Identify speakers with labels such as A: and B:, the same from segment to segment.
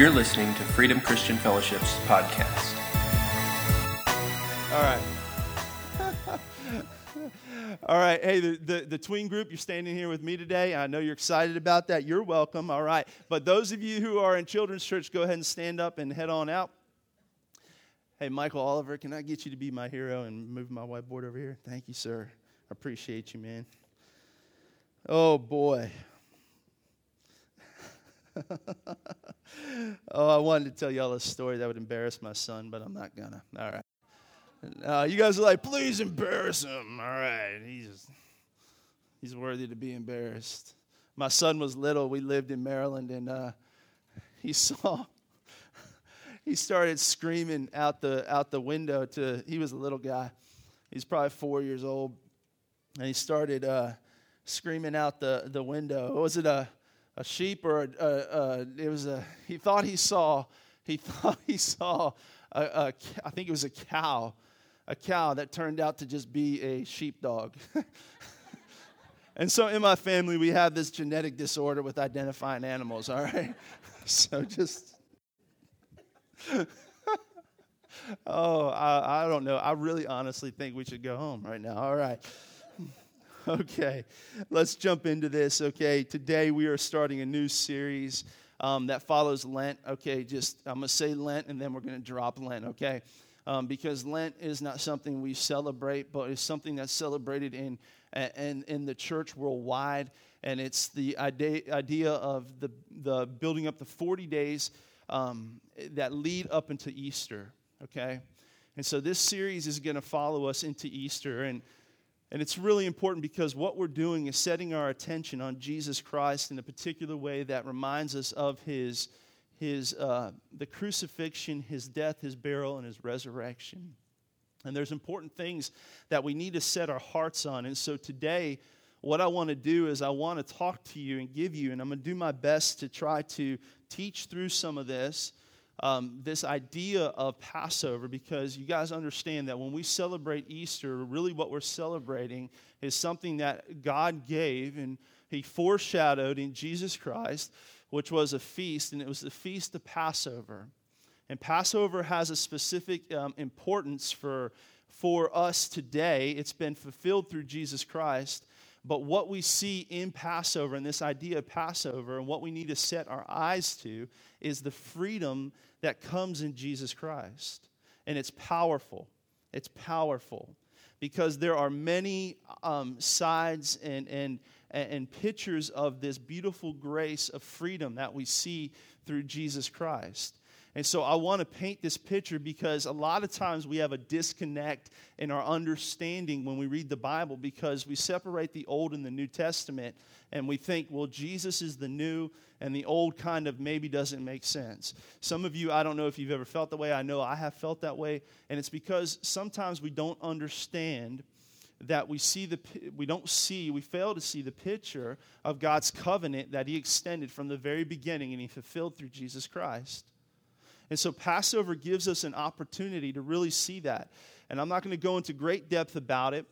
A: You're listening to Freedom Christian Fellowship's podcast.
B: All right. All right. Hey, the, the, the, tween group, you're standing here with me today. I know you're excited about that. You're welcome. All right. But those of you who are in children's church, go ahead and stand up and head on out. Hey, Michael Oliver, can I get you to be my hero and move my whiteboard over here? Thank you, sir. I appreciate you, man. Oh, boy. oh, I wanted to tell y'all a story that would embarrass my son, but I'm not gonna. All right. Uh, you guys are like, please embarrass him. All right. He's, he's worthy to be embarrassed. My son was little. We lived in Maryland, and uh, he saw he started screaming out the out the window to he was a little guy he's probably four years old and he started uh, screaming out the, the window was it a, a sheep or a, a, a, it was a he thought he saw he thought he saw a, a i think it was a cow a cow that turned out to just be a sheepdog and so in my family we have this genetic disorder with identifying animals all right so just oh, I, I don't know. I really honestly think we should go home right now. All right. Okay, let's jump into this. Okay, today we are starting a new series um, that follows Lent. Okay, just I'm to say Lent and then we're to drop Lent. Okay, um, because Lent is not something we celebrate, but it's something that's celebrated in, in, in the church worldwide. And it's the idea, idea of the, the building up the 40 days um, that lead up into Easter, okay? And so this series is to follow us into Easter. And, and it's really important because what we're doing is setting our attention on Jesus Christ in a particular way that reminds us of his, his, uh, the crucifixion, his death, his burial, and his resurrection. And there's important things that we need to set our hearts on. And so today, what I want to do is I want to talk to you and give you, and I'm going to do my best to try to teach through some of this, um, this idea of Passover, because you guys understand that when we celebrate Easter, really what we're celebrating is something that God gave and He foreshadowed in Jesus Christ, which was a feast, and it was the feast of Passover. And Passover has a specific um, importance for, for us today. It's been fulfilled through Jesus Christ. But what we see in Passover and this idea of Passover and what we need to set our eyes to is the freedom that comes in Jesus Christ. And it's powerful. It's powerful because there are many um, sides and, and, and pictures of this beautiful grace of freedom that we see through Jesus Christ. And so I want to paint this picture because a lot of times we have a disconnect in our understanding when we read the Bible because we separate the Old and the New Testament and we think, well, Jesus is the new and the old kind of maybe doesn't make sense. Some of you, I don't know if you've ever felt that way. I know I have felt that way. And it's because sometimes we don't understand that we see the we don't see we fail to see the picture of God's covenant that he extended from the very beginning and he fulfilled through Jesus Christ. And so Passover gives us an opportunity to really see that. And I'm not going to go into great depth about it,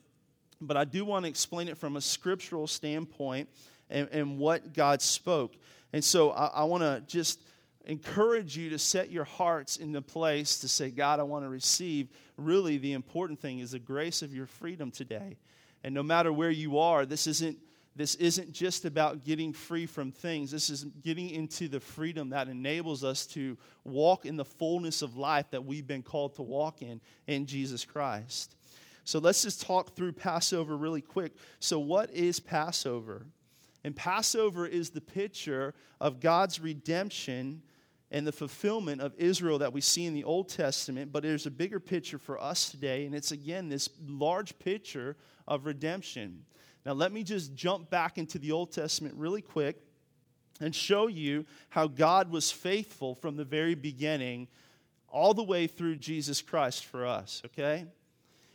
B: but I do want to explain it from a scriptural standpoint and, and what God spoke. And so I, I want to just encourage you to set your hearts in the place to say, God, I want to receive. Really, the important thing is the grace of your freedom today. And no matter where you are, this isn't this isn't just about getting free from things. This is getting into the freedom that enables us to walk in the fullness of life that we've been called to walk in in Jesus Christ. So let's just talk through Passover really quick. So, what is Passover? And Passover is the picture of God's redemption and the fulfillment of Israel that we see in the Old Testament, but there's a bigger picture for us today, and it's again this large picture of redemption. Now, let me just jump back into the Old Testament really quick and show you how God was faithful from the very beginning all the way through Jesus Christ for us, okay?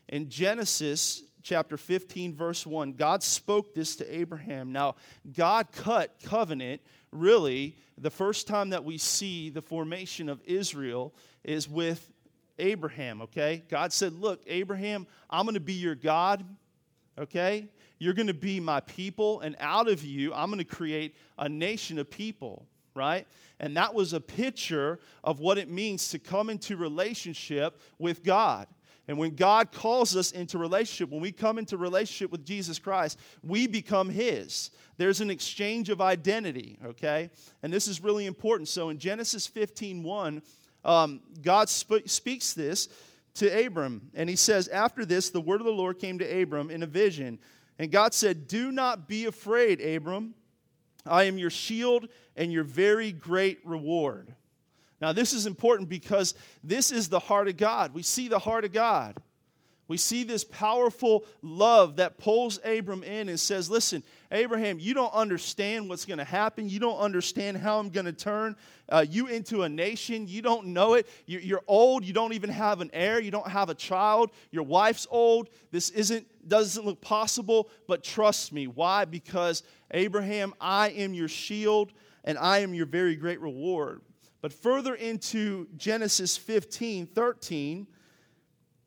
B: In Genesis chapter 15, verse 1, God spoke this to Abraham. Now, God cut covenant, really, the first time that we see the formation of Israel is with Abraham, okay? God said, Look, Abraham, I'm going to be your God, okay? You're going to be my people, and out of you, I'm going to create a nation of people. right? And that was a picture of what it means to come into relationship with God. And when God calls us into relationship, when we come into relationship with Jesus Christ, we become His. There's an exchange of identity, okay? And this is really important. So in Genesis 15 1, um, God sp- speaks this to Abram. And he says, After this, the word of the Lord came to Abram in a vision. And God said, Do not be afraid, Abram. I am your shield and your very great reward. Now, this is important because this is the heart of God. We see the heart of God. We see this powerful love that pulls Abram in and says, Listen, Abraham, you don't understand what's going to happen. You don't understand how I'm going to turn uh, you into a nation. You don't know it. You're old. You don't even have an heir. You don't have a child. Your wife's old. This isn't, doesn't look possible, but trust me. Why? Because, Abraham, I am your shield and I am your very great reward. But further into Genesis 15 13,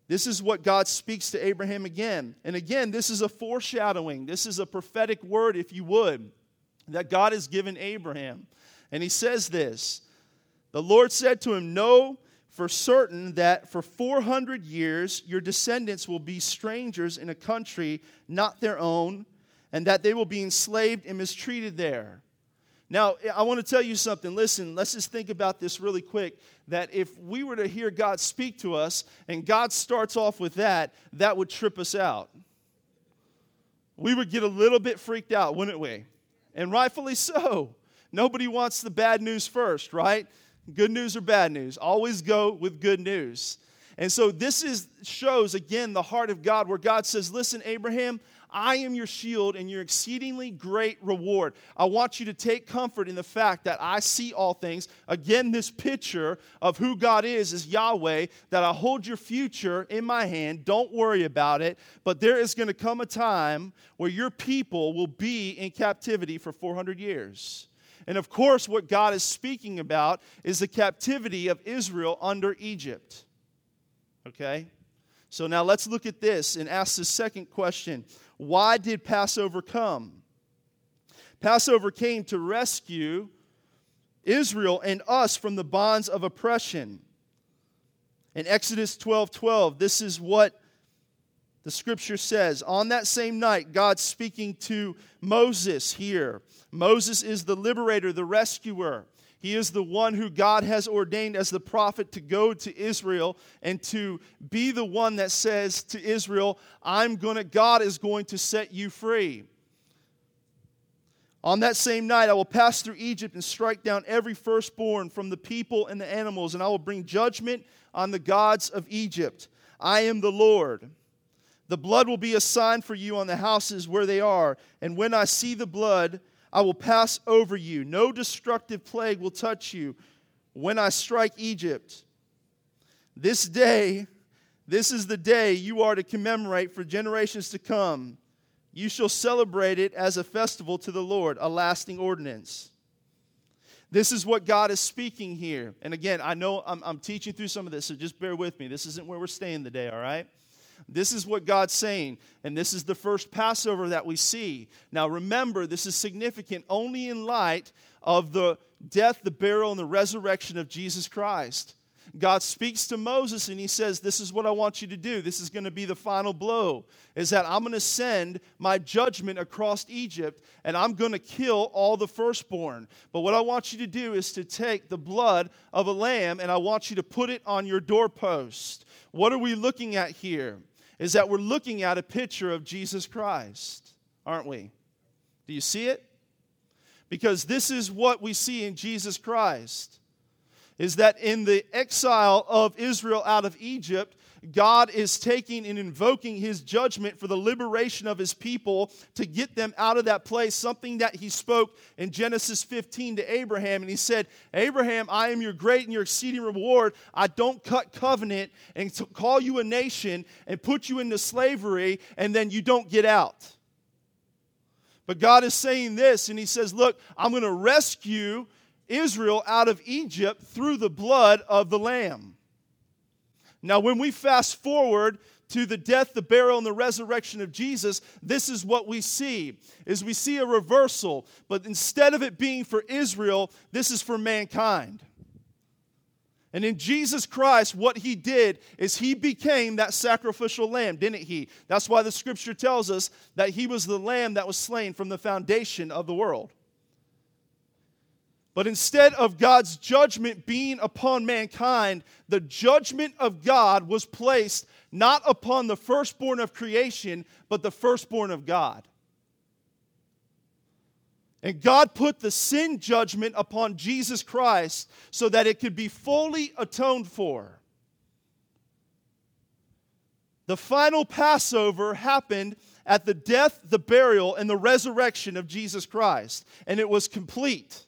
B: this is what God speaks to Abraham again. And again, this is a foreshadowing. This is a prophetic word, if you would, that God has given Abraham. And he says this The Lord said to him, Know for certain that for 400 years your descendants will be strangers in a country not their own, and that they will be enslaved and mistreated there. Now, I want to tell you something. Listen, let's just think about this really quick. That if we were to hear God speak to us and God starts off with that, that would trip us out. We would get a little bit freaked out, wouldn't we? And rightfully so. Nobody wants the bad news first, right? Good news or bad news. Always go with good news. And so this is shows again the heart of God where God says, "Listen, Abraham, I am your shield and your exceedingly great reward. I want you to take comfort in the fact that I see all things. Again, this picture of who God is is Yahweh, that I hold your future in my hand. Don't worry about it. But there is going to come a time where your people will be in captivity for 400 years. And of course, what God is speaking about is the captivity of Israel under Egypt. Okay? So now let's look at this and ask the second question why did Passover come? Passover came to rescue Israel and us from the bonds of oppression. In Exodus 12 12, this is what the scripture says. On that same night, God speaking to Moses here. Moses is the liberator, the rescuer. He is the one who God has ordained as the prophet to go to Israel and to be the one that says to Israel, I'm going to, God is going to set you free. On that same night, I will pass through Egypt and strike down every firstborn from the people and the animals, and I will bring judgment on the gods of Egypt. I am the Lord. The blood will be a sign for you on the houses where they are, and when I see the blood, I will pass over you. No destructive plague will touch you when I strike Egypt. This day, this is the day you are to commemorate for generations to come. You shall celebrate it as a festival to the Lord, a lasting ordinance. This is what God is speaking here. And again, I know I'm, I'm teaching through some of this, so just bear with me. This isn't where we're staying today, all right? This is what God's saying, and this is the first Passover that we see. Now, remember, this is significant only in light of the death, the burial, and the resurrection of Jesus Christ. God speaks to Moses and he says, This is what I want you to do. This is going to be the final blow. Is that I'm going to send my judgment across Egypt and I'm going to kill all the firstborn. But what I want you to do is to take the blood of a lamb and I want you to put it on your doorpost. What are we looking at here? Is that we're looking at a picture of Jesus Christ, aren't we? Do you see it? Because this is what we see in Jesus Christ is that in the exile of Israel out of Egypt, God is taking and invoking his judgment for the liberation of his people to get them out of that place. Something that he spoke in Genesis 15 to Abraham. And he said, Abraham, I am your great and your exceeding reward. I don't cut covenant and call you a nation and put you into slavery and then you don't get out. But God is saying this, and he says, Look, I'm going to rescue Israel out of Egypt through the blood of the Lamb. Now, when we fast forward to the death, the burial, and the resurrection of Jesus, this is what we see. Is we see a reversal, but instead of it being for Israel, this is for mankind. And in Jesus Christ, what he did is he became that sacrificial lamb, didn't he? That's why the scripture tells us that he was the lamb that was slain from the foundation of the world. But instead of God's judgment being upon mankind, the judgment of God was placed not upon the firstborn of creation, but the firstborn of God. And God put the sin judgment upon Jesus Christ so that it could be fully atoned for. The final Passover happened at the death, the burial, and the resurrection of Jesus Christ, and it was complete.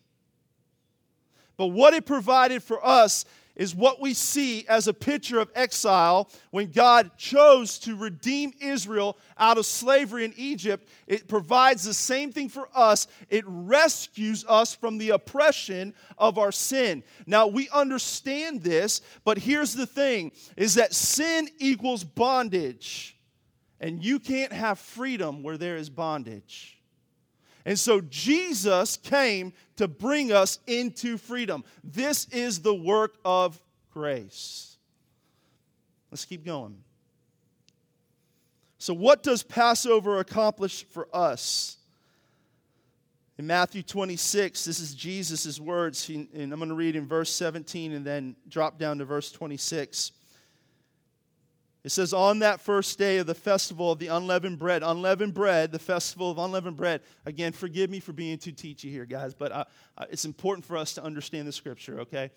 B: But what it provided for us is what we see as a picture of exile when God chose to redeem Israel out of slavery in Egypt. It provides the same thing for us. It rescues us from the oppression of our sin. Now we understand this, but here's the thing is that sin equals bondage. And you can't have freedom where there is bondage. And so Jesus came to bring us into freedom. This is the work of grace. Let's keep going. So, what does Passover accomplish for us? In Matthew 26, this is Jesus' words, and I'm going to read in verse 17 and then drop down to verse 26. It says, On that first day of the festival of the unleavened bread, unleavened bread, the festival of unleavened bread. Again, forgive me for being too teachy here, guys, but uh, uh, it's important for us to understand the scripture, okay?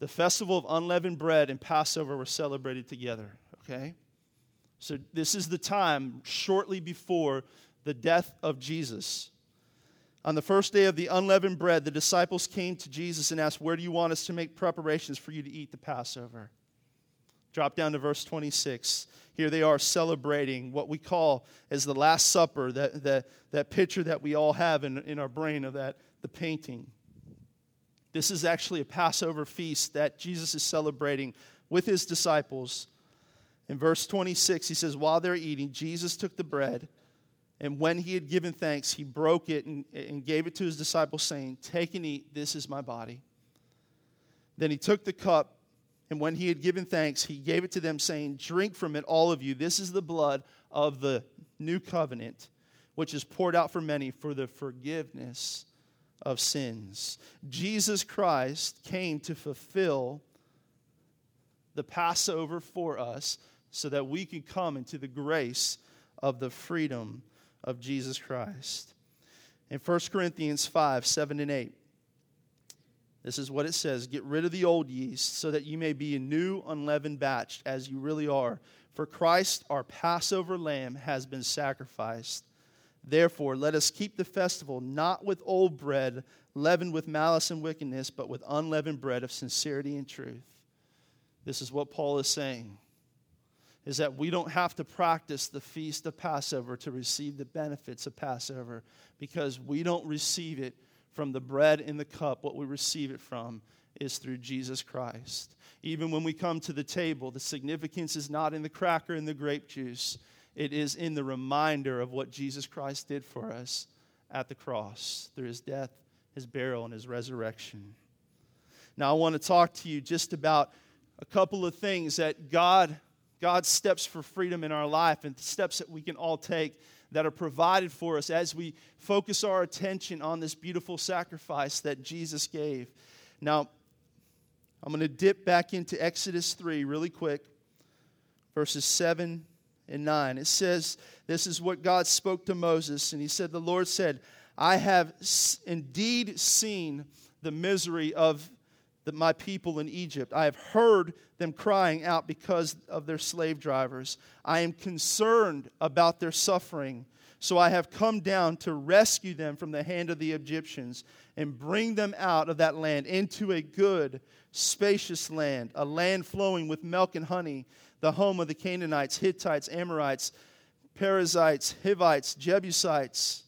B: The festival of unleavened bread and Passover were celebrated together, okay? So this is the time shortly before the death of Jesus. On the first day of the unleavened bread, the disciples came to Jesus and asked, Where do you want us to make preparations for you to eat the Passover? Drop down to verse 26. Here they are celebrating what we call as the Last Supper, that, that, that picture that we all have in, in our brain of that, the painting. This is actually a Passover feast that Jesus is celebrating with his disciples. In verse 26, he says, While they're eating, Jesus took the bread, and when he had given thanks, he broke it and, and gave it to his disciples, saying, Take and eat, this is my body. Then he took the cup and when he had given thanks, he gave it to them, saying, Drink from it, all of you. This is the blood of the new covenant, which is poured out for many for the forgiveness of sins. Jesus Christ came to fulfill the Passover for us so that we could come into the grace of the freedom of Jesus Christ. In 1 Corinthians 5 7 and 8. This is what it says Get rid of the old yeast, so that you may be a new, unleavened batch, as you really are. For Christ, our Passover lamb, has been sacrificed. Therefore, let us keep the festival not with old bread, leavened with malice and wickedness, but with unleavened bread of sincerity and truth. This is what Paul is saying is that we don't have to practice the feast of Passover to receive the benefits of Passover because we don't receive it from the bread and the cup, what we receive it from is through Jesus Christ. Even when we come to the table, the significance is not in the cracker and the grape juice, it is in the reminder of what Jesus Christ did for us at the cross through his death, his burial, and his resurrection. Now, I want to talk to you just about a couple of things that God, God's steps for freedom in our life and steps that we can all take that are provided for us as we focus our attention on this beautiful sacrifice that Jesus gave. Now, I'm going to dip back into Exodus 3 really quick, verses 7 and 9. It says, This is what God spoke to Moses, and he said, The Lord said, I have indeed seen the misery of the, my people in Egypt. I have heard them crying out because of their slave drivers. I am concerned about their suffering. So I have come down to rescue them from the hand of the Egyptians and bring them out of that land into a good, spacious land, a land flowing with milk and honey, the home of the Canaanites, Hittites, Amorites, Perizzites, Hivites, Jebusites.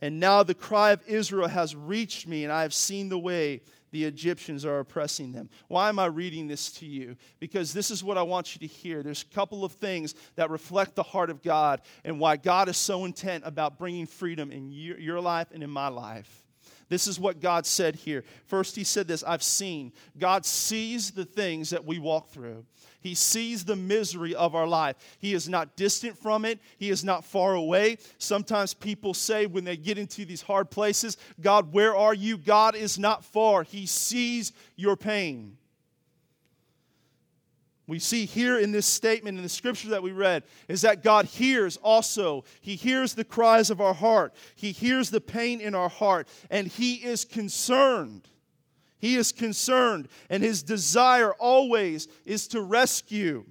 B: And now the cry of Israel has reached me, and I have seen the way the Egyptians are oppressing them. Why am I reading this to you? Because this is what I want you to hear. There's a couple of things that reflect the heart of God and why God is so intent about bringing freedom in your life and in my life. This is what God said here. First, he said this I've seen. God sees the things that we walk through. He sees the misery of our life. He is not distant from it, He is not far away. Sometimes people say when they get into these hard places, God, where are you? God is not far. He sees your pain. We see here in this statement in the scripture that we read is that God hears also. He hears the cries of our heart. He hears the pain in our heart, and He is concerned he is concerned, and his desire always is to rescue,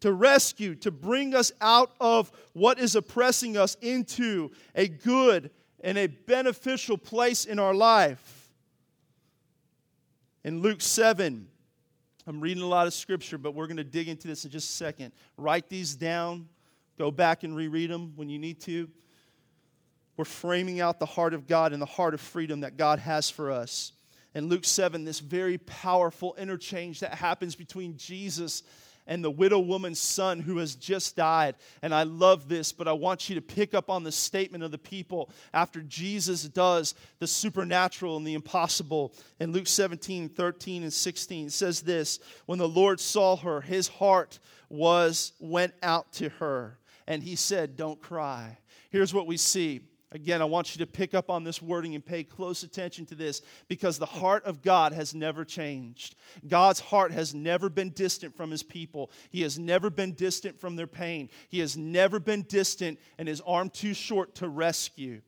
B: to rescue, to bring us out of what is oppressing us into a good and a beneficial place in our life. In Luke 7, I'm reading a lot of scripture, but we're going to dig into this in just a second. Write these down, go back and reread them when you need to. We're framing out the heart of God and the heart of freedom that God has for us in Luke 7 this very powerful interchange that happens between Jesus and the widow woman's son who has just died. And I love this, but I want you to pick up on the statement of the people after Jesus does the supernatural and the impossible. In Luke 17, 13, and 16, it says this When the Lord saw her, his heart was went out to her, and he said, Don't cry. Here's what we see Again, I want you to pick up on this wording and pay close attention to this because the heart of God has never changed. God's heart has never been distant from his people. He has never been distant from their pain. He has never been distant and his arm too short to rescue.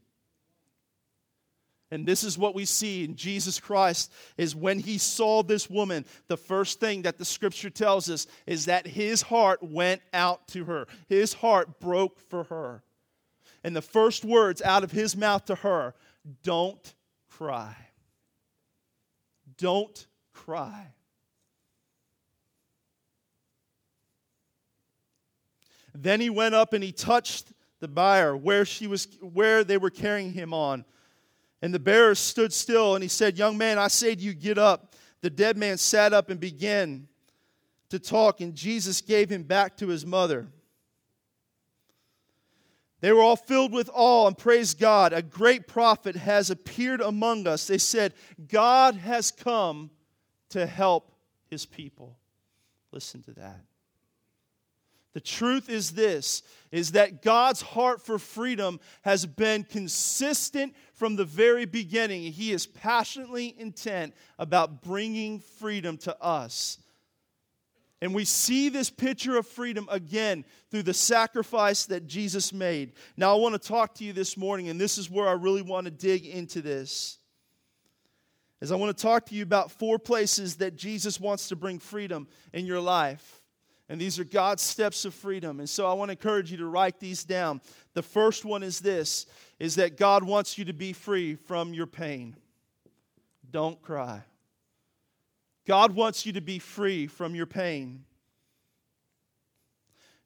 B: And this is what we see in Jesus Christ is when he saw this woman, the first thing that the scripture tells us is that his heart went out to her. His heart broke for her. And the first words out of his mouth to her don't cry. Don't cry. Then he went up and he touched the bier where she was where they were carrying him on. And the bearer stood still and he said, "Young man, I say to you, get up." The dead man sat up and began to talk, and Jesus gave him back to his mother. They were all filled with awe and praised God. A great prophet has appeared among us. They said, God has come to help his people. Listen to that. The truth is this is that God's heart for freedom has been consistent from the very beginning. He is passionately intent about bringing freedom to us. And we see this picture of freedom again through the sacrifice that Jesus made. Now, I want to talk to you this morning, and this is where I really want to dig into this. As I want to talk to you about four places that Jesus wants to bring freedom in your life. And these are God's steps of freedom. And so I want to encourage you to write these down. The first one is this is that God wants you to be free from your pain. Don't cry. God wants you to be free from your pain.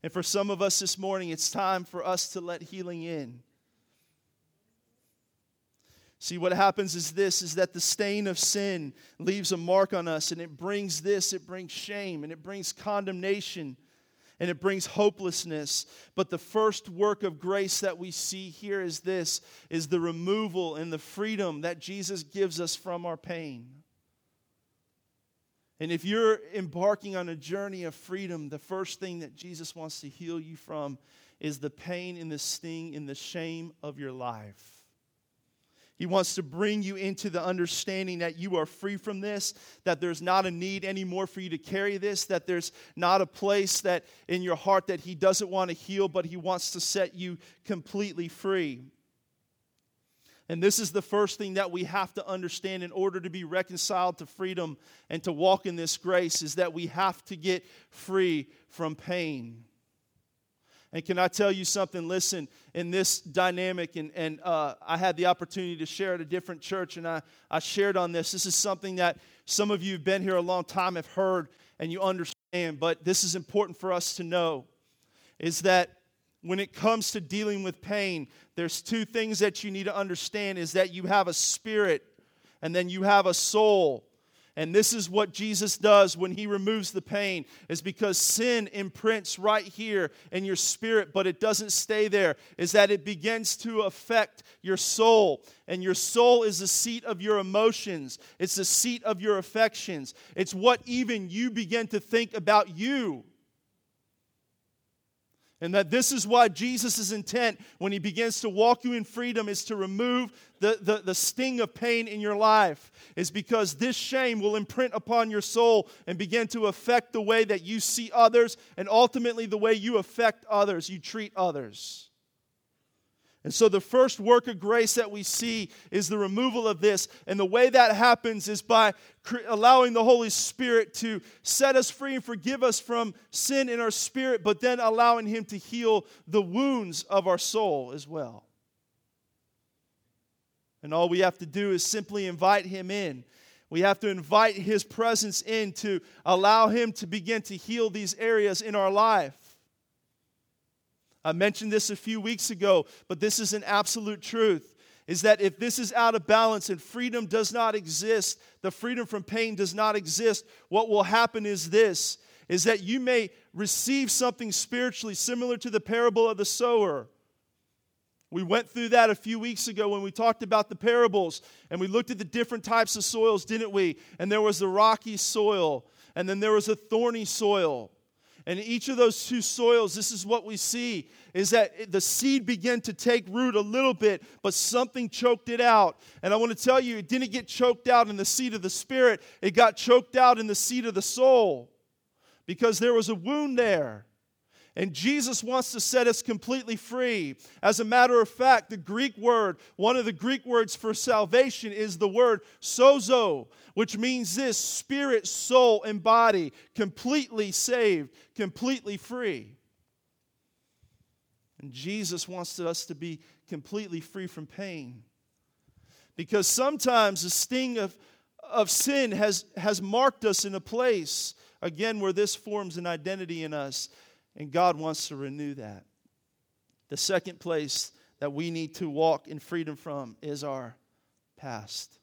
B: And for some of us this morning, it's time for us to let healing in. See, what happens is this is that the stain of sin leaves a mark on us, and it brings this, it brings shame, and it brings condemnation, and it brings hopelessness. But the first work of grace that we see here is this is the removal and the freedom that Jesus gives us from our pain. And if you're embarking on a journey of freedom, the first thing that Jesus wants to heal you from is the pain and the sting and the shame of your life. He wants to bring you into the understanding that you are free from this, that there's not a need anymore for you to carry this, that there's not a place that in your heart that he doesn't want to heal, but he wants to set you completely free. And this is the first thing that we have to understand in order to be reconciled to freedom and to walk in this grace is that we have to get free from pain. And can I tell you something? Listen, in this dynamic, and, and uh, I had the opportunity to share at a different church, and I, I shared on this. This is something that some of you who've been here a long time have heard and you understand, but this is important for us to know is that when it comes to dealing with pain, there's two things that you need to understand is that you have a spirit and then you have a soul. And this is what Jesus does when he removes the pain is because sin imprints right here in your spirit but it doesn't stay there is that it begins to affect your soul. And your soul is the seat of your emotions. It's the seat of your affections. It's what even you begin to think about you and that this is why Jesus' intent when he begins to walk you in freedom is to remove the, the, the sting of pain in your life, is because this shame will imprint upon your soul and begin to affect the way that you see others and ultimately the way you affect others, you treat others. And so, the first work of grace that we see is the removal of this. And the way that happens is by allowing the Holy Spirit to set us free and forgive us from sin in our spirit, but then allowing Him to heal the wounds of our soul as well. And all we have to do is simply invite Him in. We have to invite His presence in to allow Him to begin to heal these areas in our life. I mentioned this a few weeks ago, but this is an absolute truth is that if this is out of balance and freedom does not exist, the freedom from pain does not exist, what will happen is this is that you may receive something spiritually similar to the parable of the sower. We went through that a few weeks ago when we talked about the parables and we looked at the different types of soils, didn't we? And there was the rocky soil, and then there was a thorny soil. And each of those two soils, this is what we see is that the seed began to take root a little bit, but something choked it out. And I want to tell you, it didn't get choked out in the seed of the spirit, it got choked out in the seed of the soul because there was a wound there. And Jesus wants to set us completely free. As a matter of fact, the Greek word, one of the Greek words for salvation is the word sozo, which means this spirit, soul, and body, completely saved, completely free. And Jesus wants us to be completely free from pain. Because sometimes the sting of, of sin has, has marked us in a place, again, where this forms an identity in us and God wants to renew that. The second place that we need to walk in freedom from is our past.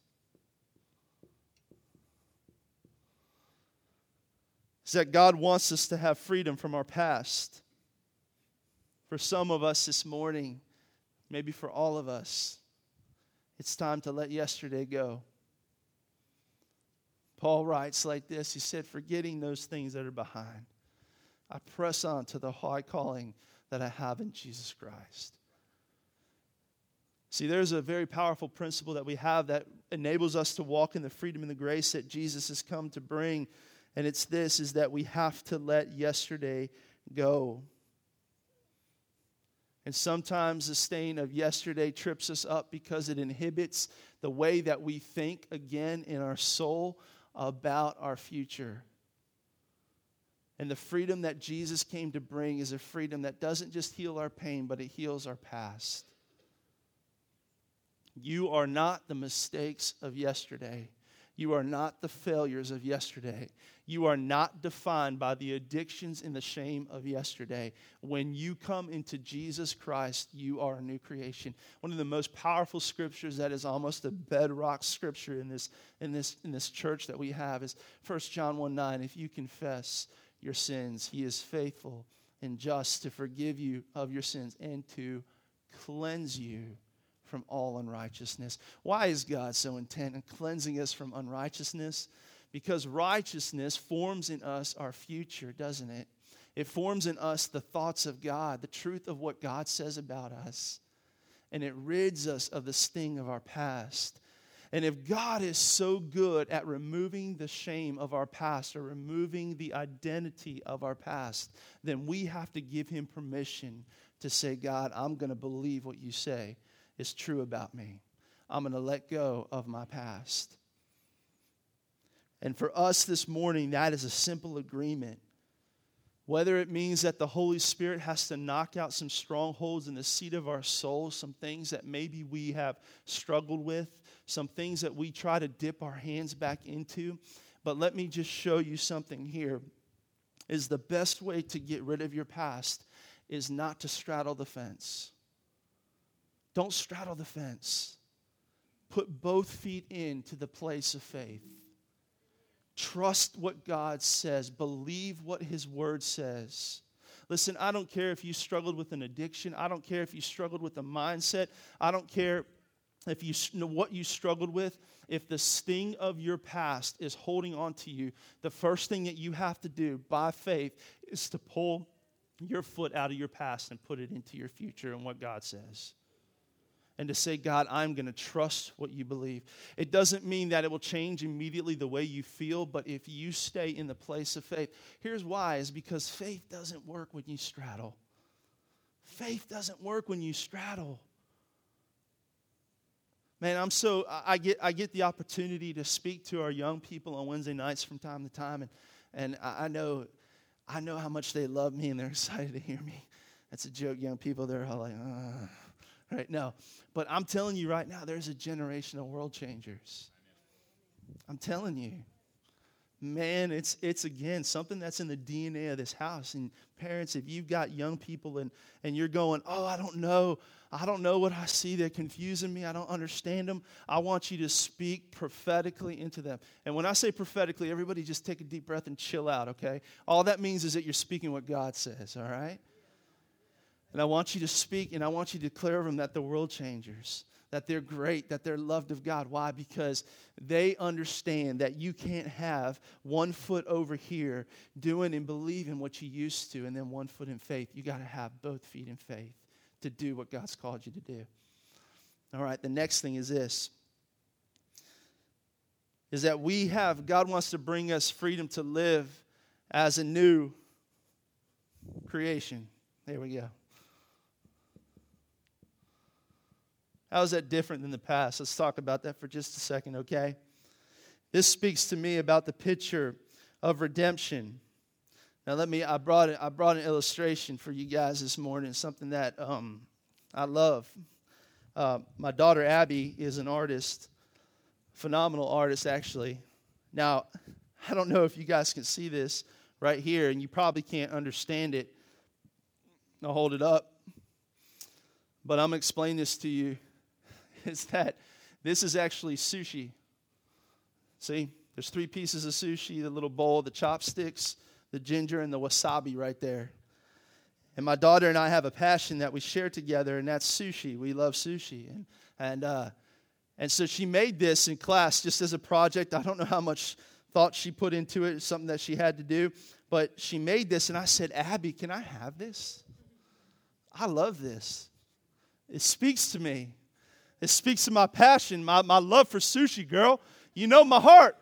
B: Is that God wants us to have freedom from our past. For some of us this morning, maybe for all of us, it's time to let yesterday go. Paul writes like this He said, Forgetting those things that are behind I press on to the high calling that I have in Jesus Christ. See, there's a very powerful principle that we have that enables us to walk in the freedom and the grace that Jesus has come to bring. And it's this is that we have to let yesterday go. And sometimes the stain of yesterday trips us up because it inhibits the way that we think again in our soul about our future. And the freedom that Jesus came to bring is a freedom that doesn't just heal our pain, but it heals our past. You are not the mistakes of yesterday. You are not the failures of yesterday. You are not defined by the addictions and the shame of yesterday. When you come into Jesus Christ, you are a new creation. One of the most powerful scriptures that is almost a bedrock scripture in this, in this, in this church that we have is 1 John 1 9. If you confess your sins. He is faithful and just to forgive you of your sins and to cleanse you from all unrighteousness. Why is God so intent on cleansing us from unrighteousness? Because righteousness forms in us our future, doesn't it? It forms in us the thoughts of God, the truth of what God says about us. And it rids us of the sting of our past. And if God is so good at removing the shame of our past or removing the identity of our past, then we have to give Him permission to say, God, I'm going to believe what you say is true about me. I'm going to let go of my past. And for us this morning, that is a simple agreement. Whether it means that the Holy Spirit has to knock out some strongholds in the seat of our soul, some things that maybe we have struggled with, some things that we try to dip our hands back into. But let me just show you something here. Is the best way to get rid of your past is not to straddle the fence. Don't straddle the fence. put both feet into the place of faith. Trust what God says, believe what His Word says. Listen, I don't care if you struggled with an addiction. I don't care if you struggled with a mindset. I don't care if you know what you struggled with. If the sting of your past is holding on to you, the first thing that you have to do by faith is to pull your foot out of your past and put it into your future and what God says and to say, God, I'm going to trust what you believe. It doesn't mean that it will change immediately the way you feel, but if you stay in the place of faith, here's why is because faith doesn't work when you straddle. Faith doesn't work when you straddle. Man, I'm so I get I get the opportunity to speak to our young people on Wednesday nights from time to time, and and I know I know how much they love me and they're excited to hear me. That's a joke, young people. They're all like, uh right now. But I'm telling you right now, there's a generation of world changers. I'm telling you. Man, it's it's again something that's in the DNA of this house. And parents, if you've got young people and, and you're going, Oh, I don't know, I don't know what I see. They're confusing me. I don't understand them. I want you to speak prophetically into them. And when I say prophetically, everybody just take a deep breath and chill out, okay? All that means is that you're speaking what God says, all right? And I want you to speak and I want you to declare them that they're world changers, that they're great, that they're loved of God. Why? Because they understand that you can't have one foot over here doing and believing what you used to and then one foot in faith. You got to have both feet in faith to do what God's called you to do. All right, the next thing is this is that we have, God wants to bring us freedom to live as a new creation. There we go. How is that different than the past? Let's talk about that for just a second, okay? This speaks to me about the picture of redemption. Now, let me, I brought, I brought an illustration for you guys this morning, something that um, I love. Uh, my daughter Abby is an artist, phenomenal artist, actually. Now, I don't know if you guys can see this right here, and you probably can't understand it. I'll hold it up. But I'm to explain this to you is that this is actually sushi. See, there's three pieces of sushi the little bowl, the chopsticks, the ginger, and the wasabi right there. And my daughter and I have a passion that we share together, and that's sushi. We love sushi. And, and, uh, and so she made this in class just as a project. I don't know how much thought she put into it, something that she had to do. But she made this, and I said, Abby, can I have this? I love this. It speaks to me. It speaks to my passion, my, my love for sushi, girl. You know my heart.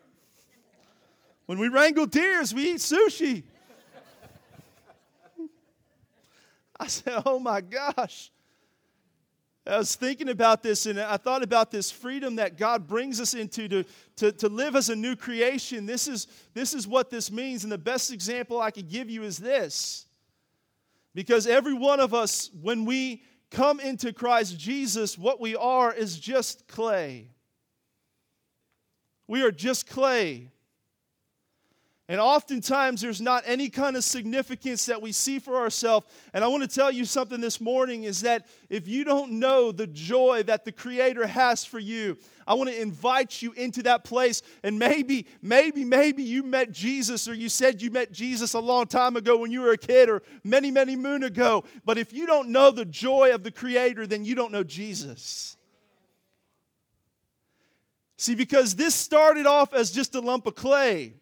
B: When we wrangle deers, we eat sushi. I said, Oh my gosh. I was thinking about this and I thought about this freedom that God brings us into to, to, to live as a new creation. This is, this is what this means. And the best example I could give you is this. Because every one of us, when we come into Christ Jesus, what we are is just clay. We are just clay. And oftentimes there's not any kind of significance that we see for ourselves. And I want to tell you something this morning is that if you don't know the joy that the Creator has for you, I want to invite you into that place. And maybe, maybe, maybe you met Jesus or you said you met Jesus a long time ago when you were a kid or many, many moon ago. But if you don't know the joy of the Creator, then you don't know Jesus. See, because this started off as just a lump of clay.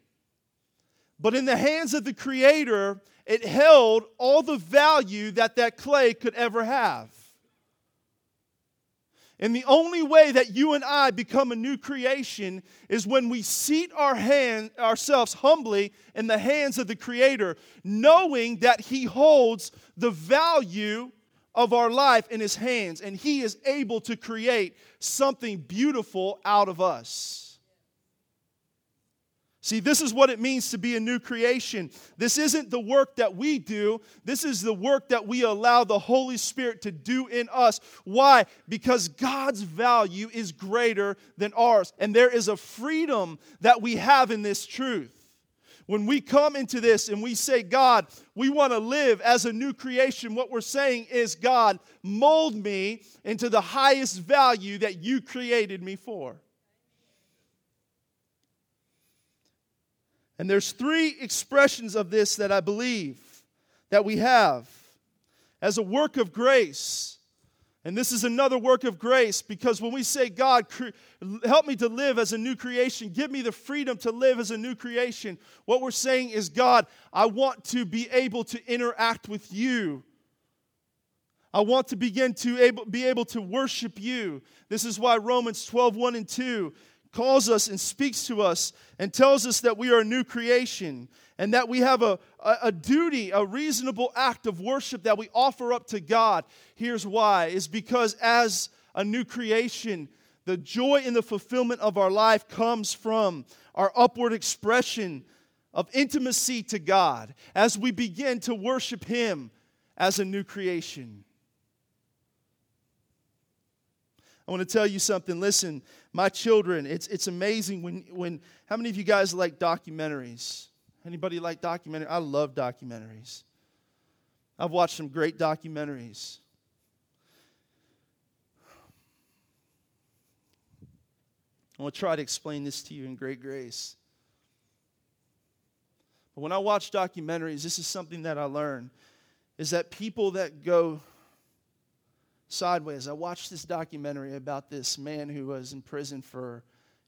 B: But in the hands of the Creator, it held all the value that that clay could ever have. And the only way that you and I become a new creation is when we seat our hand, ourselves humbly in the hands of the Creator, knowing that He holds the value of our life in His hands and He is able to create something beautiful out of us. See, this is what it means to be a new creation. This isn't the work that we do, this is the work that we allow the Holy Spirit to do in us. Why? Because God's value is greater than ours, and there is a freedom that we have in this truth. When we come into this and we say, God, we want to live as a new creation, what we're saying is, God, mold me into the highest value that you created me for. And there's three expressions of this that I believe that we have as a work of grace. And this is another work of grace because when we say, God, cre- help me to live as a new creation, give me the freedom to live as a new creation, what we're saying is, God, I want to be able to interact with you. I want to begin to able, be able to worship you. This is why Romans 12, 1 and 2 calls us and speaks to us and tells us that we are a new creation and that we have a, a, a, duty, a reasonable act of worship that we offer up to God. Here's why is because as a new creation, the joy in the fulfillment of our life comes from our upward expression of intimacy to God as we begin to worship Him as a new creation. I want to tell you something. Listen, my children, it's, it's amazing when, when, how many of you guys like documentaries? Anybody like documentaries? I love documentaries. I've watched some great documentaries. I want to try to explain this to you in great grace. But when I watch documentaries, this is something that I learn is that people that go sideways. I watched this documentary about this man who was in prison for,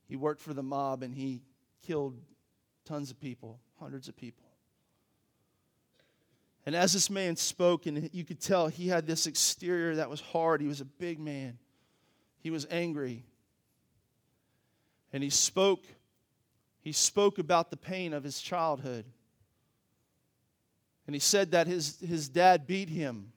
B: he worked for the mob and he killed tons of people, hundreds of people. And as this man spoke, and you could tell he had this exterior that was hard, he was a big man. He was angry. And he spoke, he spoke about the pain of his childhood. And he said that his, his dad beat him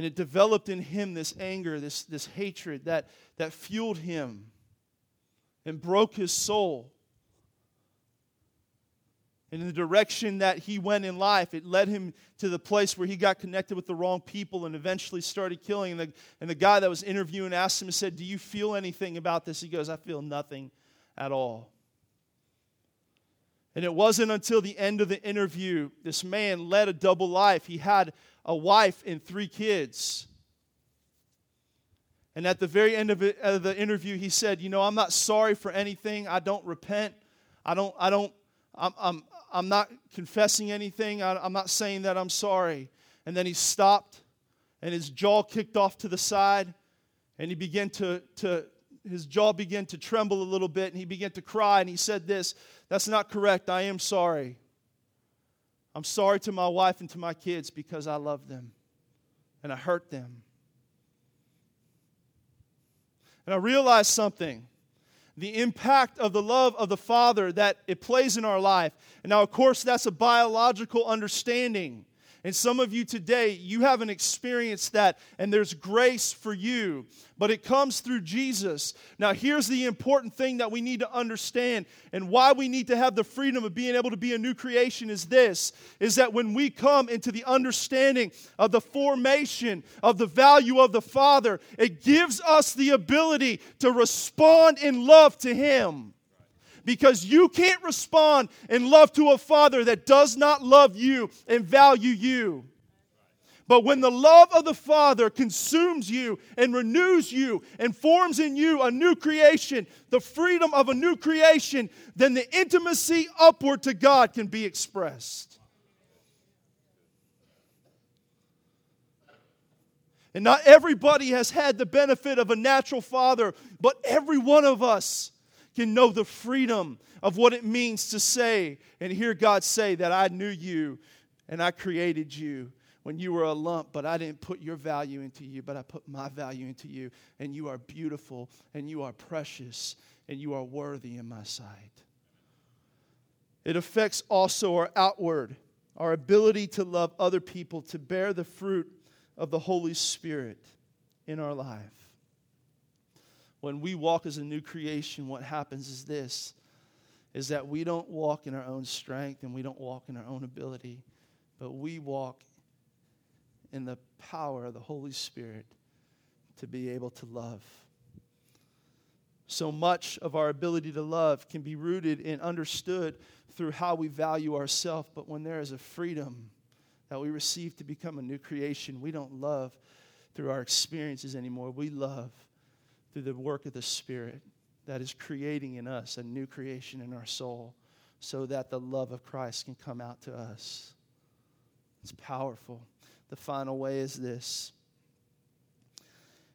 B: and it developed in him this anger, this, this hatred that, that fueled him and broke his soul. And in the direction that he went in life, it led him to the place where he got connected with the wrong people and eventually started killing. And the, and the guy that was interviewing asked him and said, Do you feel anything about this? He goes, I feel nothing at all. And it wasn't until the end of the interview, this man led a double life. He had a wife and three kids. And at the very end of, it, of the interview, he said, You know, I'm not sorry for anything. I don't repent. I don't, I don't, I'm, I'm, I'm not confessing anything. I, I'm not saying that I'm sorry. And then he stopped and his jaw kicked off to the side and he began to, to his jaw began to tremble a little bit and he began to cry and he said this that's not correct i am sorry I'm sorry to my wife and to my kids because I love them and I hurt them. And I realized something the impact of the love of the Father that it plays in our life. And now, of course, that's a biological understanding. And some of you today, you haven't experienced that, and there's grace for you, but it comes through Jesus. Now, here's the important thing that we need to understand, and why we need to have the freedom of being able to be a new creation is this is that when we come into the understanding of the formation of the value of the Father, it gives us the ability to respond in love to Him because you can't respond in love to a father that does not love you and value you. But when the love of the Father consumes you and renews you and forms in you a new creation, the freedom of a new creation, then the intimacy upward to God can be expressed. And not everybody has had the benefit of a natural father, but every one of us can know the freedom of what it means to say and hear God say that I knew you and I created you when you were a lump, but I didn't put your value into you, but I put my value into you. And you are beautiful and you are precious and you are worthy in my sight. It affects also our outward, our ability to love other people, to bear the fruit of the Holy Spirit in our life when we walk as a new creation, what happens is this is that we don't walk in our own strength and we don't walk in our own ability, but we walk in the power of the Holy Spirit to be able to love. So much of our ability to love can be rooted and understood through how we value ourselves. But when there is a freedom that we receive to become a new creation, we don't love through our experiences anymore. We love through the work of the Spirit that is creating in us a new creation in our soul so that the love of Christ can come out to us. It's powerful. The final way is this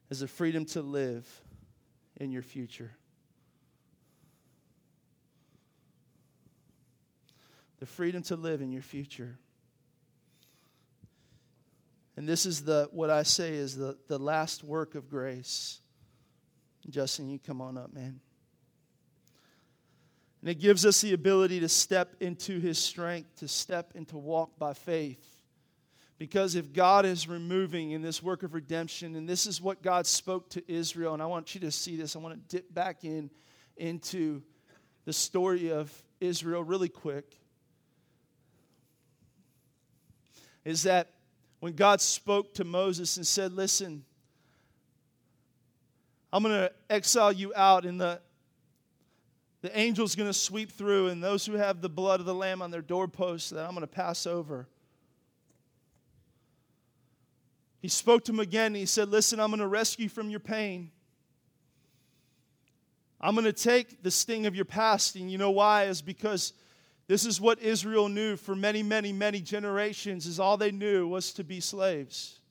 B: is the freedom to live in your future. The freedom to live in your future. And this is the what I say is the, the last work of grace. Justin, you come on up, man. And it gives us the ability to step into his strength, to step into walk by faith. Because if God is removing in this work of redemption, and this is what God spoke to Israel, and I want you to see this, I want to dip back in into the story of Israel really quick. Is that when God spoke to Moses and said, Listen, I'm going to exile you out, and the, the angel's going to sweep through, and those who have the blood of the Lamb on their doorposts that I'm going to pass over. He spoke to him again and he said, Listen, I'm going to rescue you from your pain. I'm going to take the sting of your past. And you know why? Is because this is what Israel knew for many, many, many generations, is all they knew was to be slaves.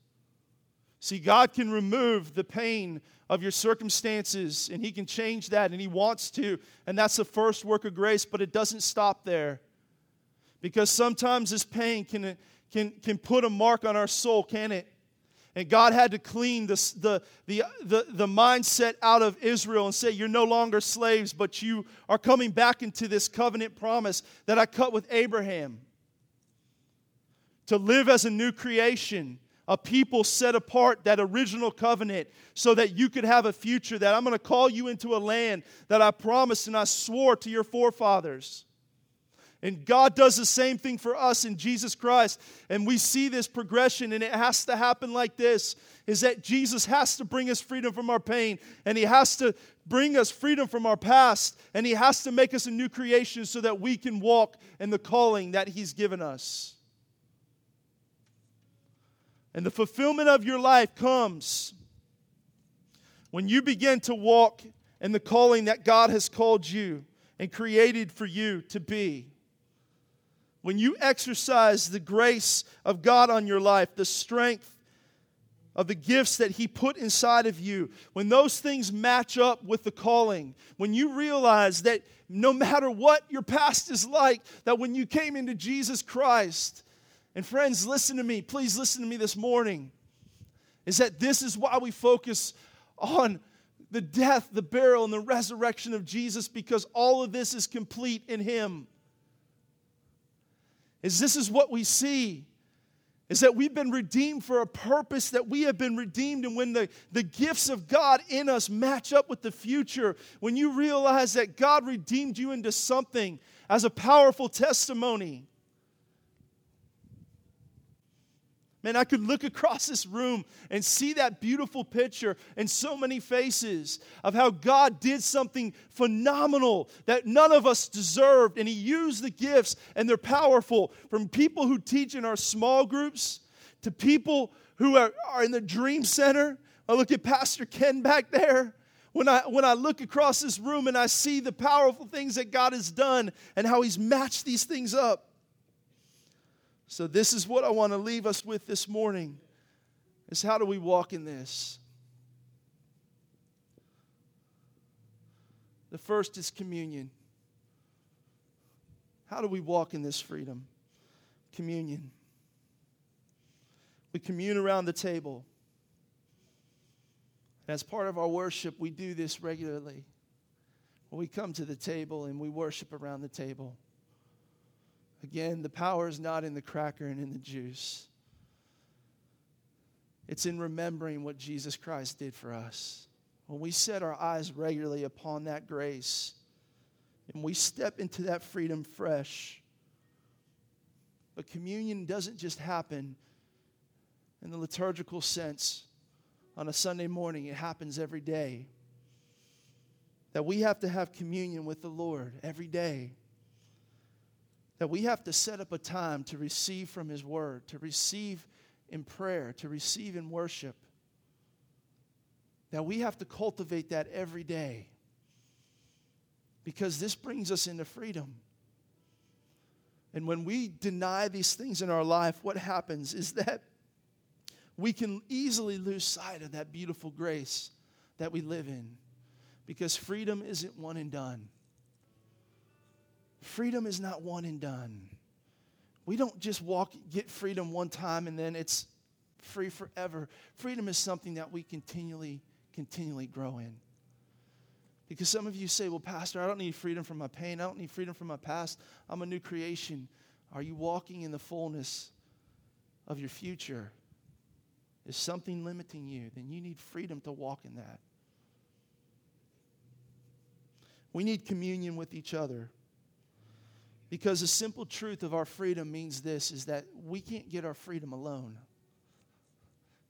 B: See, God can remove the pain of your circumstances and He can change that, and He wants to. And that's the first work of grace, but it doesn't stop there. Because sometimes this pain can, can, can put a mark on our soul, can it? And God had to clean the, the, the, the, the mindset out of Israel and say, You're no longer slaves, but you are coming back into this covenant promise that I cut with Abraham. To live as a new creation, a people set apart, that original covenant, so that you could have a future. That I'm going to call you into a land that I promised and I swore to your forefathers. And God does the same thing for us in Jesus Christ. And we see this progression, and it has to happen like this is that Jesus has to bring us freedom from our pain, and He has to bring us freedom from our past, and He has to make us a new creation so that we can walk in the calling that He's given us. And the fulfillment of your life comes when you begin to walk in the calling that God has called you and created for you to be. When you exercise the grace of God on your life, the strength of the gifts that He put inside of you, when those things match up with the calling, when you realize that no matter what your past is like, that when you came into Jesus Christ, and friends, listen to me, please listen to me this morning, is that this is why we focus on the death, the burial, and the resurrection of Jesus because all of this is complete in Him. Is this is what we see. Is that we've been redeemed for a purpose that we have been redeemed. And when the, the gifts of god in us match up with the future when you realize that god redeemed you into something as a powerful testimony Man, I could look across this room and see that beautiful picture and so many faces of how God did something phenomenal that none of us deserved. And He used the gifts, and they're powerful from people who teach in our small groups to people who are, are in the Dream Center. I look at Pastor Ken back there. When I, when I look across this room and I see the powerful things that God has done and how He's matched these things up, so this is what I want to leave us with this morning is how do we walk in this? The first is communion. How do we walk in this freedom? Communion. We commune around the table. As part of our worship, we do this regularly. We come to the table and we worship around the table. Again, the power is not in the cracker and in the juice. It's in remembering what Jesus Christ did for us. When we set our eyes regularly upon that grace and we step into that freedom fresh, but communion doesn't just happen in the liturgical sense on a Sunday morning, it happens every day. that we have to have communion with the Lord every day. That we have to set up a time to receive from His Word, to receive in prayer, to receive in worship. That we have to cultivate that every day. Because this brings us into freedom. And when we deny these things in our life, what happens is that we can easily lose sight of that beautiful grace that we live in because freedom isn't one and done. Freedom is not one and done. We don't just walk, get freedom one time and then it's free forever. Freedom is something that we continually, continually grow in. Because some of you say, well, Pastor, I don't need freedom from my pain. I don't need freedom from my past. I'm a new creation. Are you walking in the fullness of your future? Is something limiting you? Then you need freedom to walk in that. We need communion with each other. Because the simple truth of our freedom means this is that we can't get our freedom alone.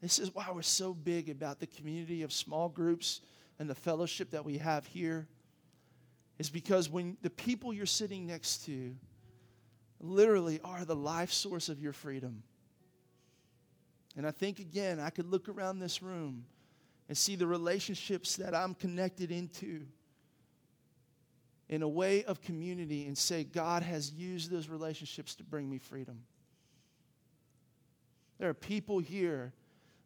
B: This is why we're so big about the community of small groups and the fellowship that we have here. Is because when the people you're sitting next to literally are the life source of your freedom. And I think, again, I could look around this room and see the relationships that I'm connected into in a way of community and say, God has used those relationships to bring me freedom. There are people here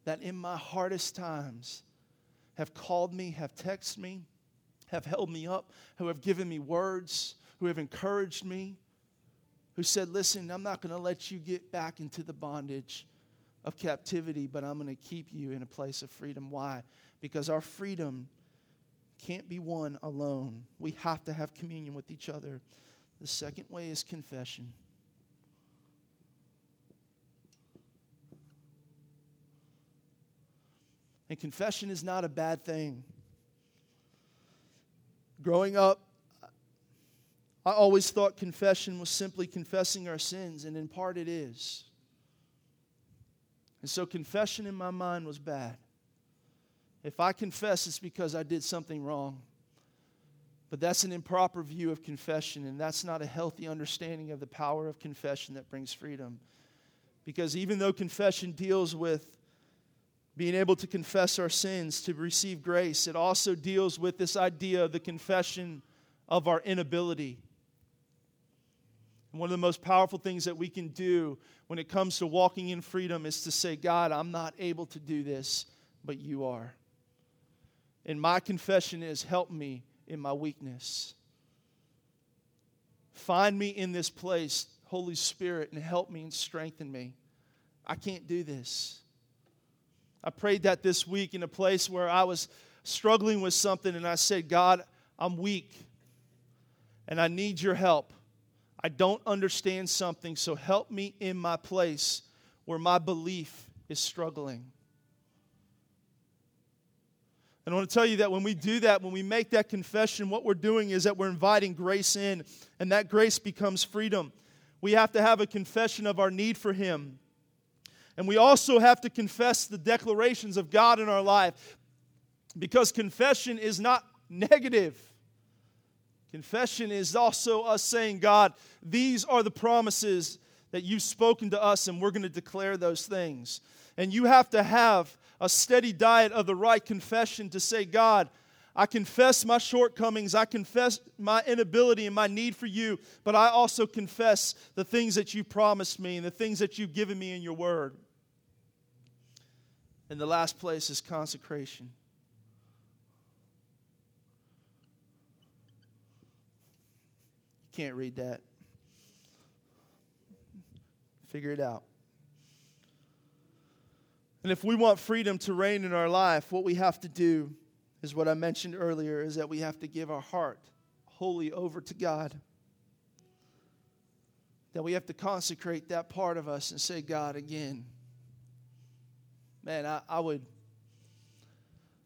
B: that in my hardest times have called me, have texted me, have held me up, who have given me words, who have encouraged me, who said, Listen, I'm not going to let you get back into the bondage of captivity, but I'm going to keep you in a place of freedom. Why? Because our freedom can't be won alone. We have to have communion with each other. The second way is confession. And confession is not a bad thing. Growing up, I always thought confession was simply confessing our sins, and in part it is. And so confession in my mind was bad. If I confess, it's because I did something wrong. But that's an improper view of confession, and that's not a healthy understanding of the power of confession that brings freedom. Because even though confession deals with being able to confess our sins, to receive grace, it also deals with this idea of the confession of our inability. And one of the most powerful things that we can do when it comes to walking in freedom is to say, God, I'm not able to do this, but you are. And my confession is, help me in my weakness. Find me in this place, Holy Spirit, and help me and strengthen me. I can't do this. I prayed that this week in a place where I was struggling with something, and I said, God, I'm weak, and I need your help. I don't understand something, so help me in my place where my belief is struggling. And I want to tell you that when we do that, when we make that confession, what we're doing is that we're inviting grace in, and that grace becomes freedom. We have to have a confession of our need for Him. And we also have to confess the declarations of God in our life because confession is not negative. Confession is also us saying, God, these are the promises that you've spoken to us, and we're going to declare those things. And you have to have a steady diet of the right confession to say, God, I confess my shortcomings. I confess my inability and my need for you, but I also confess the things that you promised me and the things that you've given me in your word. And the last place is consecration. You can't read that. Figure it out. And if we want freedom to reign in our life, what we have to do is what I mentioned earlier is that we have to give our heart wholly over to God. That we have to consecrate that part of us and say, God, again. Man, I, I would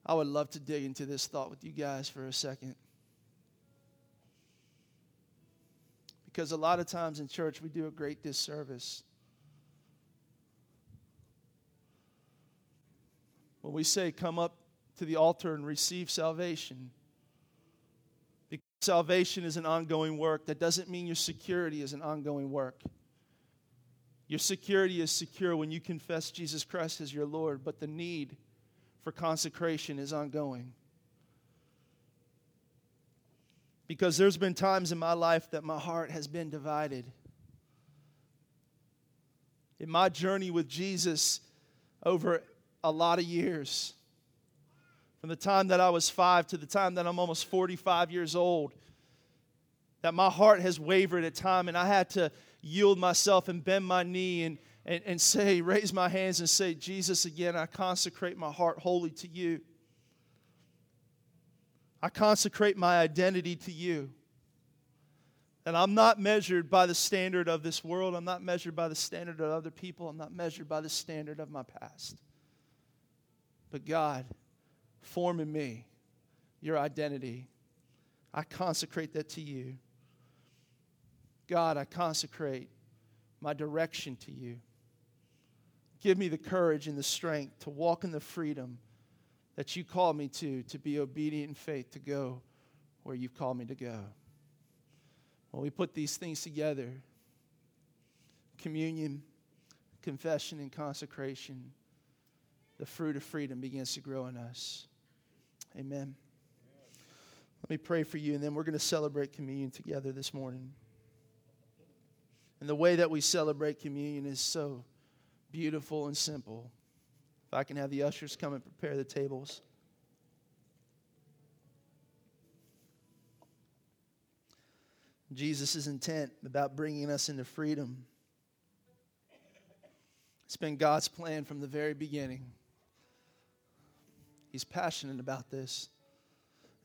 B: I would love to dig into this thought with you guys for a second. Because a lot of times in church we do a great disservice When we say, come up to the altar and receive salvation, salvation is an ongoing work, that doesn't mean your security is an ongoing work. Your security is secure when you confess Jesus Christ as your Lord, but the need for consecration is ongoing. Because there's been times in my life that my heart has been divided. In my journey with Jesus over a lot of years, from the time that I was five to the time that I'm almost 45 years old, that my heart has wavered at time and I had to yield myself and bend my knee and, and, and say, raise my hands and say, Jesus, again, I consecrate my heart wholly to you. I consecrate my identity to you. And I'm not measured by the standard of this world. I'm not measured by the standard of other people. I'm not measured by the standard of my past. But God, form in me your identity. I consecrate that to you. God, I consecrate my direction to you. Give me the courage and the strength to walk in the freedom that you called me to, to be obedient in faith, to go where you've called me to go. When we put these things together communion, confession, and consecration the fruit of freedom begins to grow in us. Amen. Let me pray for you, and then we're going to celebrate communion together this morning. And the way that we celebrate communion is so beautiful and simple. If I can have the ushers come and prepare the tables. Jesus' intent about bringing us into freedom. It's been God's plan from the very beginning. He's passionate about this.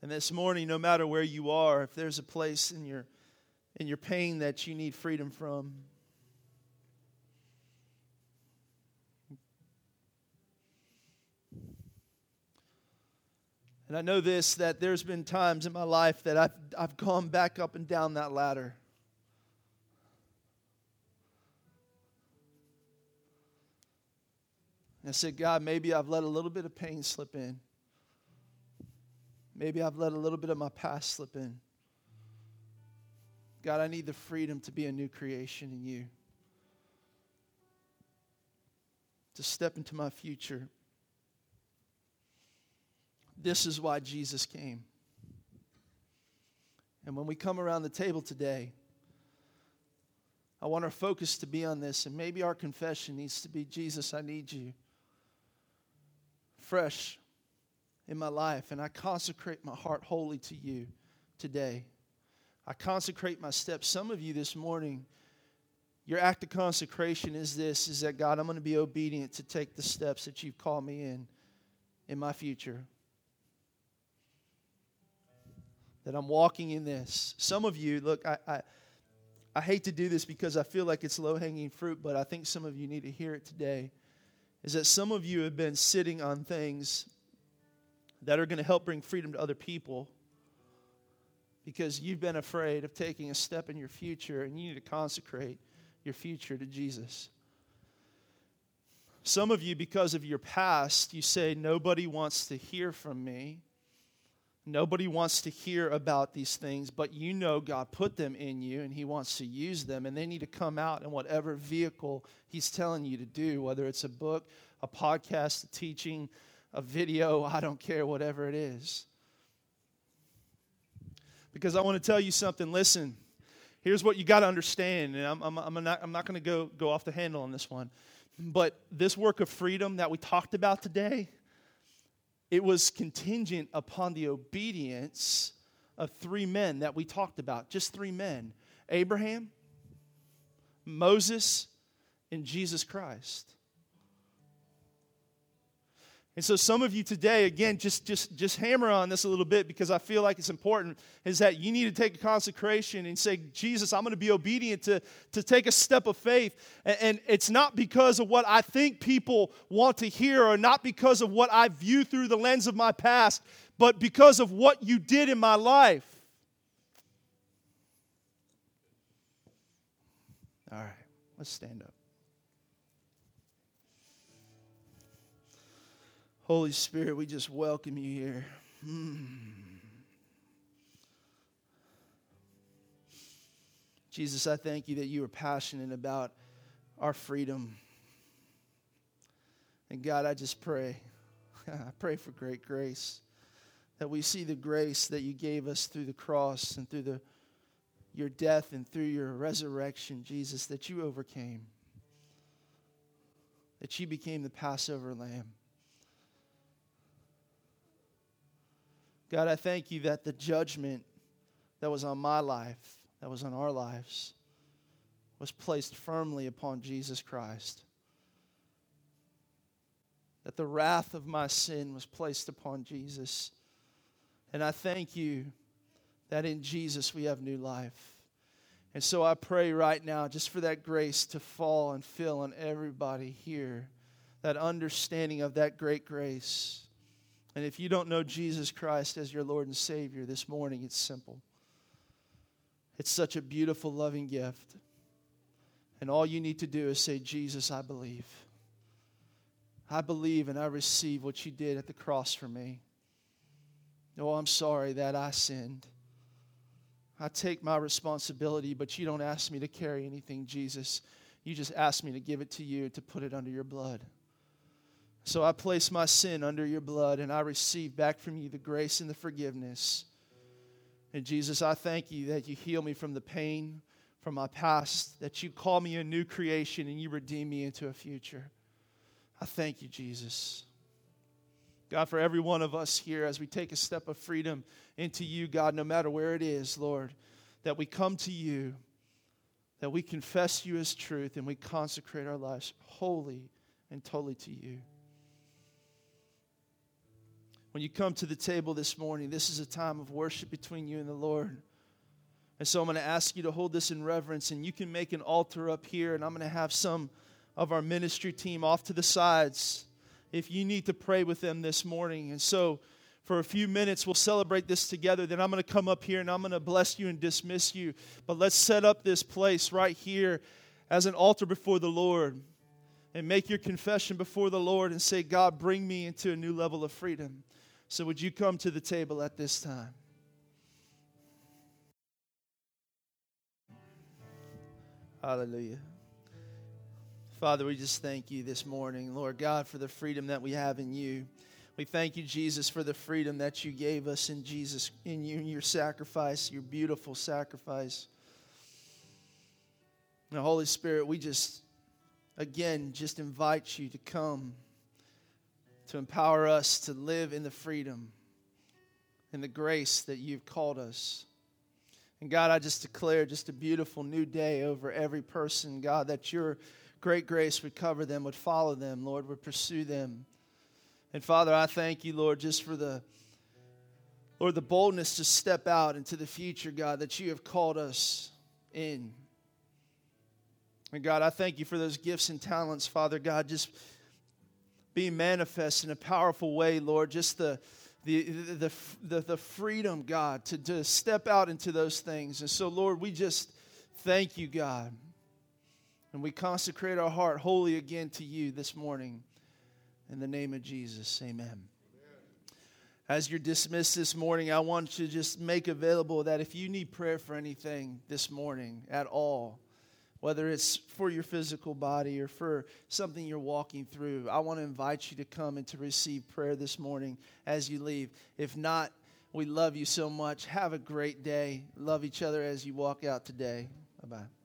B: And this morning, no matter where you are, if there's a place in your in your pain that you need freedom from, And I know this that there's been times in my life that I've, I've gone back up and down that ladder. And I said, God, maybe I've let a little bit of pain slip in. Maybe I've let a little bit of my past slip in. God, I need the freedom to be a new creation in you, to step into my future. This is why Jesus came. And when we come around the table today, I want our focus to be on this, and maybe our confession needs to be Jesus, I need you fresh in my life, and I consecrate my heart wholly to you today. I consecrate my steps. Some of you this morning, your act of consecration is this is that God, I'm going to be obedient to take the steps that you've called me in in my future that I'm walking in this. Some of you, look, I, I, I hate to do this because I feel like it's low hanging fruit, but I think some of you need to hear it today. Is that some of you have been sitting on things that are going to help bring freedom to other people because you've been afraid of taking a step in your future and you need to consecrate your future to Jesus. Some of you, because of your past, you say, Nobody wants to hear from me. Nobody wants to hear about these things, but you know God put them in you and He wants to use them, and they need to come out in whatever vehicle He's telling you to do, whether it's a book, a podcast, a teaching, a video, I don't care, whatever it is. Because I want to tell you something. Listen, here's what you got to understand, and I'm, I'm, I'm not, I'm not going to go, go off the handle on this one. But this work of freedom that we talked about today, it was contingent upon the obedience of three men that we talked about, just three men Abraham, Moses, and Jesus Christ. And so some of you today, again, just, just, just hammer on this a little bit because I feel like it's important, is that you need to take a consecration and say, Jesus, I'm going to be obedient to, to take a step of faith. And, and it's not because of what I think people want to hear or not because of what I view through the lens of my past, but because of what you did in my life. All right, let's stand up. Holy Spirit, we just welcome you here. Hmm. Jesus, I thank you that you are passionate about our freedom. And God, I just pray, I pray for great grace, that we see the grace that you gave us through the cross and through the, your death and through your resurrection, Jesus, that you overcame, that you became the Passover lamb. God, I thank you that the judgment that was on my life, that was on our lives, was placed firmly upon Jesus Christ. That the wrath of my sin was placed upon Jesus. And I thank you that in Jesus we have new life. And so I pray right now just for that grace to fall and fill on everybody here, that understanding of that great grace. And if you don't know Jesus Christ as your Lord and Savior this morning, it's simple. It's such a beautiful, loving gift. And all you need to do is say, Jesus, I believe. I believe and I receive what you did at the cross for me. Oh, I'm sorry that I sinned. I take my responsibility, but you don't ask me to carry anything, Jesus. You just ask me to give it to you, to put it under your blood. So I place my sin under your blood and I receive back from you the grace and the forgiveness. And Jesus, I thank you that you heal me from the pain from my past, that you call me a new creation and you redeem me into a future. I thank you, Jesus. God, for every one of us here, as we take a step of freedom into you, God, no matter where it is, Lord, that we come to you, that we confess you as truth, and we consecrate our lives wholly and totally to you. When you come to the table this morning, this is a time of worship between you and the Lord. And so I'm going to ask you to hold this in reverence, and you can make an altar up here, and I'm going to have some of our ministry team off to the sides if you need to pray with them this morning. And so for a few minutes, we'll celebrate this together. Then I'm going to come up here and I'm going to bless you and dismiss you. But let's set up this place right here as an altar before the Lord and make your confession before the Lord and say, God, bring me into a new level of freedom. So, would you come to the table at this time? Hallelujah. Father, we just thank you this morning, Lord God, for the freedom that we have in you. We thank you, Jesus, for the freedom that you gave us in Jesus, in you, in your sacrifice, your beautiful sacrifice. the Holy Spirit, we just, again, just invite you to come to empower us to live in the freedom and the grace that you've called us. And God, I just declare just a beautiful new day over every person, God, that your great grace would cover them, would follow them, Lord, would pursue them. And Father, I thank you, Lord, just for the Lord, the boldness to step out into the future, God, that you have called us in. And God, I thank you for those gifts and talents, Father God, just being manifest in a powerful way, Lord. Just the the, the, the, the freedom, God, to, to step out into those things. And so, Lord, we just thank you, God. And we consecrate our heart wholly again to you this morning. In the name of Jesus, amen. As you're dismissed this morning, I want to just make available that if you need prayer for anything this morning at all, whether it's for your physical body or for something you're walking through, I want to invite you to come and to receive prayer this morning as you leave. If not, we love you so much. Have a great day. Love each other as you walk out today. Bye bye.